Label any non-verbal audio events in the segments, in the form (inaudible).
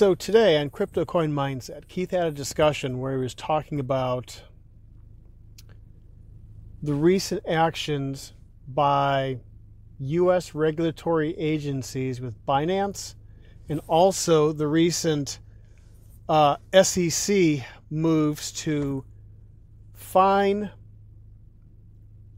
So today on Crypto Coin Mindset, Keith had a discussion where he was talking about the recent actions by U.S. regulatory agencies with Binance and also the recent uh, SEC moves to fine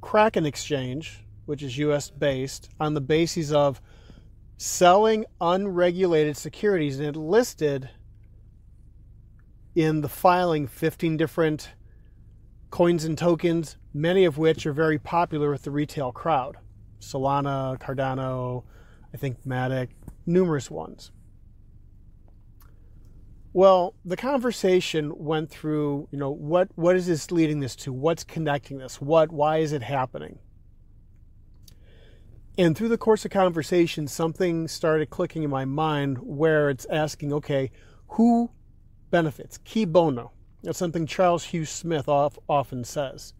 Kraken Exchange, which is US based, on the basis of selling unregulated securities. And it listed in the filing 15 different coins and tokens, many of which are very popular with the retail crowd Solana, Cardano, I think Matic, numerous ones. Well, the conversation went through, you know, what what is this leading this to? What's connecting this? What why is it happening? And through the course of conversation, something started clicking in my mind where it's asking, okay, who benefits? Cui bono. That's something Charles Hugh Smith often says.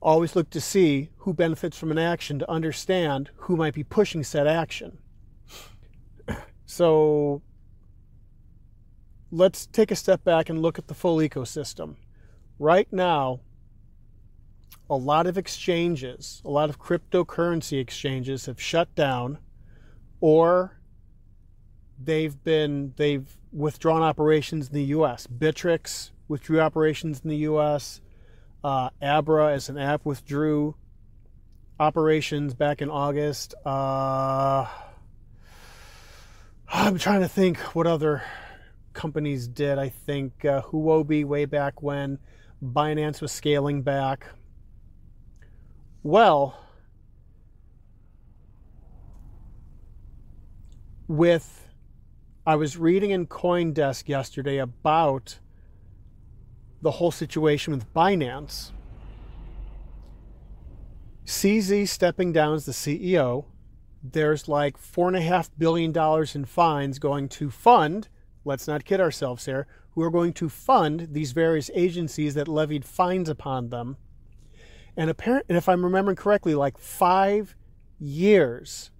Always look to see who benefits from an action to understand who might be pushing said action. (clears throat) So let's take a step back and look at the full ecosystem. Right now, a lot of exchanges, a lot of cryptocurrency exchanges have shut down or they've been they've withdrawn operations in the US. Bittrex withdrew operations in the US. Uh, Abra as an app withdrew operations back in August. Uh, I'm trying to think what other companies did. I think uh, Huobi way back when Binance was scaling back. Well, with I was reading in CoinDesk yesterday about the whole situation with Binance. CZ stepping down as the CEO. There's like four and a half billion dollars in fines going to fund let's not kid ourselves here, who are going to fund these various agencies that levied fines upon them. And apparent, and if I'm remembering correctly, like five years,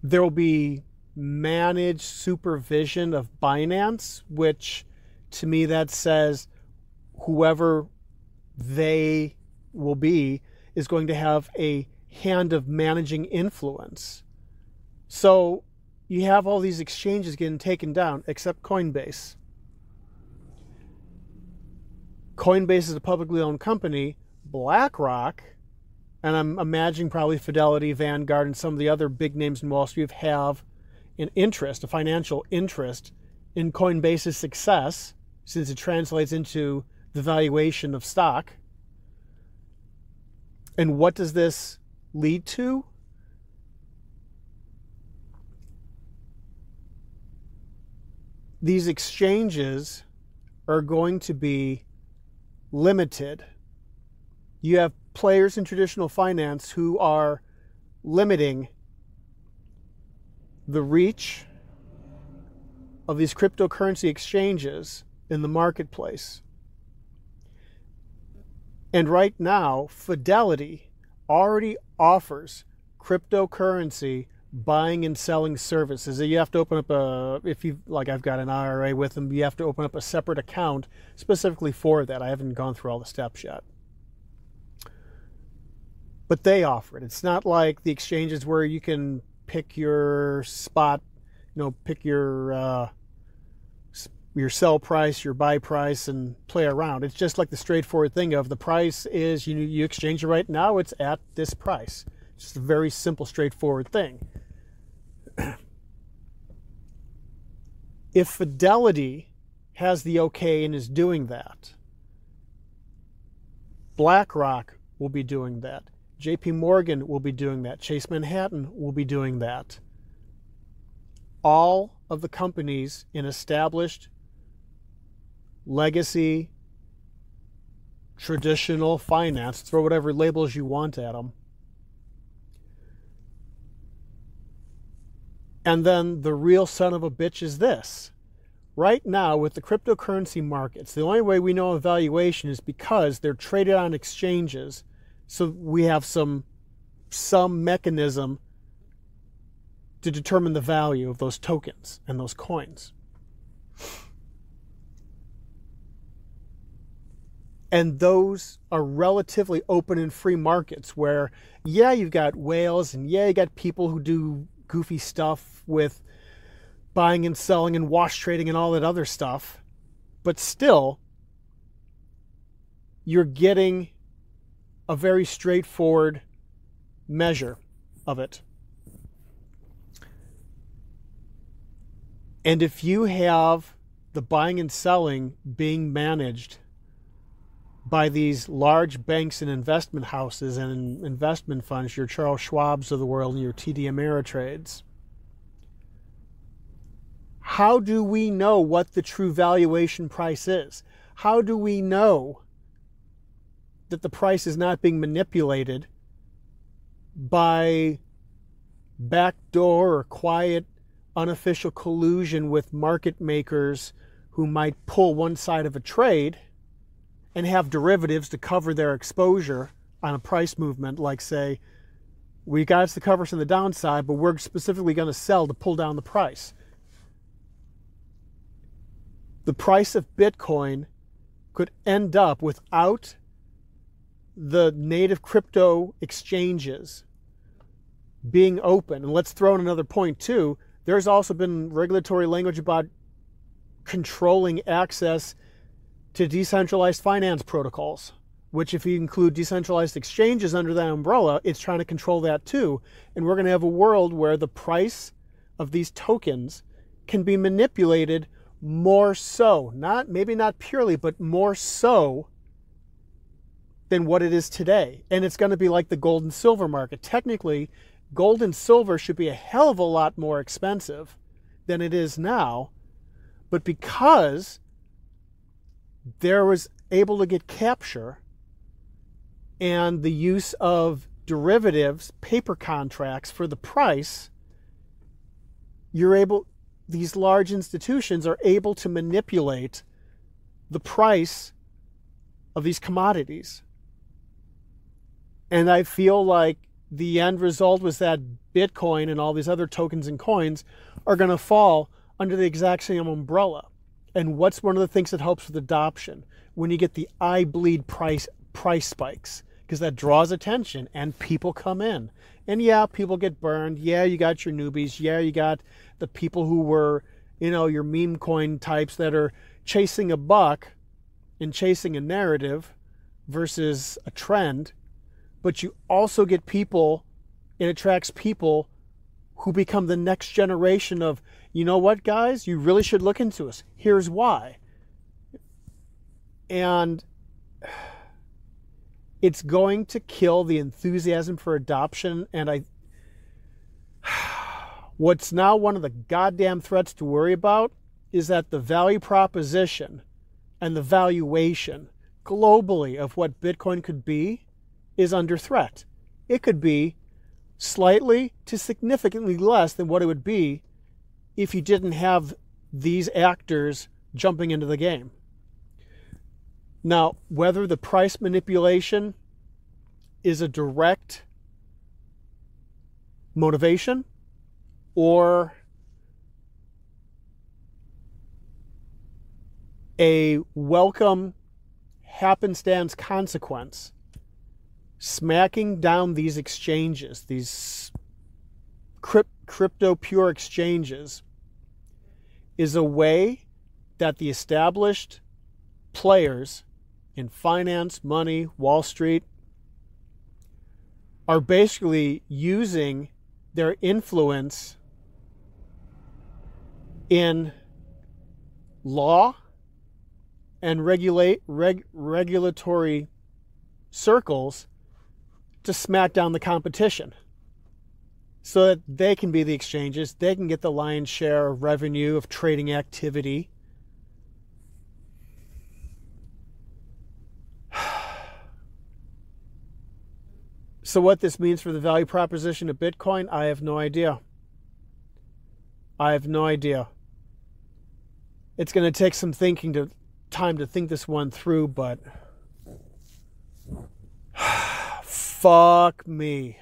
there will be managed supervision of Binance, which to me that says whoever they will be is going to have a hand of managing influence. So you have all these exchanges getting taken down, except Coinbase. Coinbase is a publicly owned company. BlackRock, and I'm imagining probably Fidelity, Vanguard, and some of the other big names in Wall Street have an interest, a financial interest in Coinbase's success, since it translates into the valuation of stock. And what does this lead to? these exchanges are going to be limited. You have players in traditional finance who are limiting the reach of these cryptocurrency exchanges in the marketplace. And right now, Fidelity already offers cryptocurrency buying and selling services. You have to open up a, if you, like I've got an IRA with them, you have to open up a separate account specifically for that. I haven't gone through all the steps yet. But they offer it. It's not like the exchanges where you can pick your spot, you know, pick your, uh, your sell price, your buy price, and play around. It's just like the straightforward thing of the price is you you exchange it right now. It's at this price. It's just a very simple, straightforward thing. If Fidelity has the okay and is doing that, BlackRock will be doing that. JP Morgan will be doing that. Chase Manhattan will be doing that. All of the companies in established legacy, traditional finance, throw whatever labels you want at them, And then the real son of a bitch is this. Right now, with the cryptocurrency markets, the only way we know evaluation is because they're traded on exchanges. So we have some some mechanism to determine the value of those tokens and those coins. And those are relatively open and free markets where, yeah, you've got whales and yeah, you got people who do goofy stuff with buying and selling and wash trading and all that other stuff. But still, you're getting a very straightforward measure of it. And if you have the buying and selling being managed by these large banks and investment houses and investment funds, your Charles Schwabs of the world and your TD Ameritrades, how do we know what the true valuation price is? How do we know that the price is not being manipulated by backdoor or quiet unofficial collusion with market makers who might pull one side of a trade and have derivatives to cover their exposure on a price movement, like, say, we got us to cover some of the downside, but we're specifically going to sell to pull down the price. The price of Bitcoin could end up without the native crypto exchanges being open. And let's throw in another point, too there's also been regulatory language about controlling access to decentralized finance protocols, which, if you include decentralized exchanges under that umbrella, it's trying to control that too. And we're going to have a world where the price of these tokens can be manipulated more so, not maybe not purely, but more so than what it is today. And it's going to be like the gold and silver market. Technically, gold and silver should be a hell of a lot more expensive than it is now. But because there was able to get capture and the use of derivatives, paper contracts for the price, you're able, these large institutions are able to manipulate the price of these commodities. And I feel like the end result was that Bitcoin and all these other tokens and coins are going to fall under the exact same umbrella. And what's one of the things that helps with adoption? When you get the eye bleed price price spikes, because that draws attention and people come in. And yeah, people get burned. Yeah, you got your newbies. Yeah, you got the people who were, you know, your meme coin types that are chasing a buck and chasing a narrative versus a trend but you also get people, it attracts people who become the next generation of, you know what, guys, you really should look into us. Here's why. And (sighs) it's going to kill the enthusiasm for adoption. And I, (sighs) what's now one of the goddamn threats to worry about is that the value proposition and the valuation globally of what Bitcoin could be is under threat. It could be slightly to significantly less than what it would be if you didn't have these actors jumping into the game. Now, whether the price manipulation is a direct motivation or a welcome happenstance consequence smacking down these exchanges, these crypto pure exchanges, is a way that the established players in finance, money, Wall Street are basically using their influence in law and regulate reg, regulatory circles to smack down the competition so that they can be the exchanges, they can get the lion's share of revenue of trading activity. (sighs) So, what this means for the value proposition of Bitcoin, I have no idea. I have no idea. It's going to take some thinking to time to think this one through, but (sighs) Fuck me.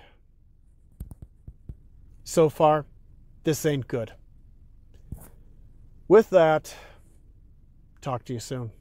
So far, this ain't good. With that, talk to you soon.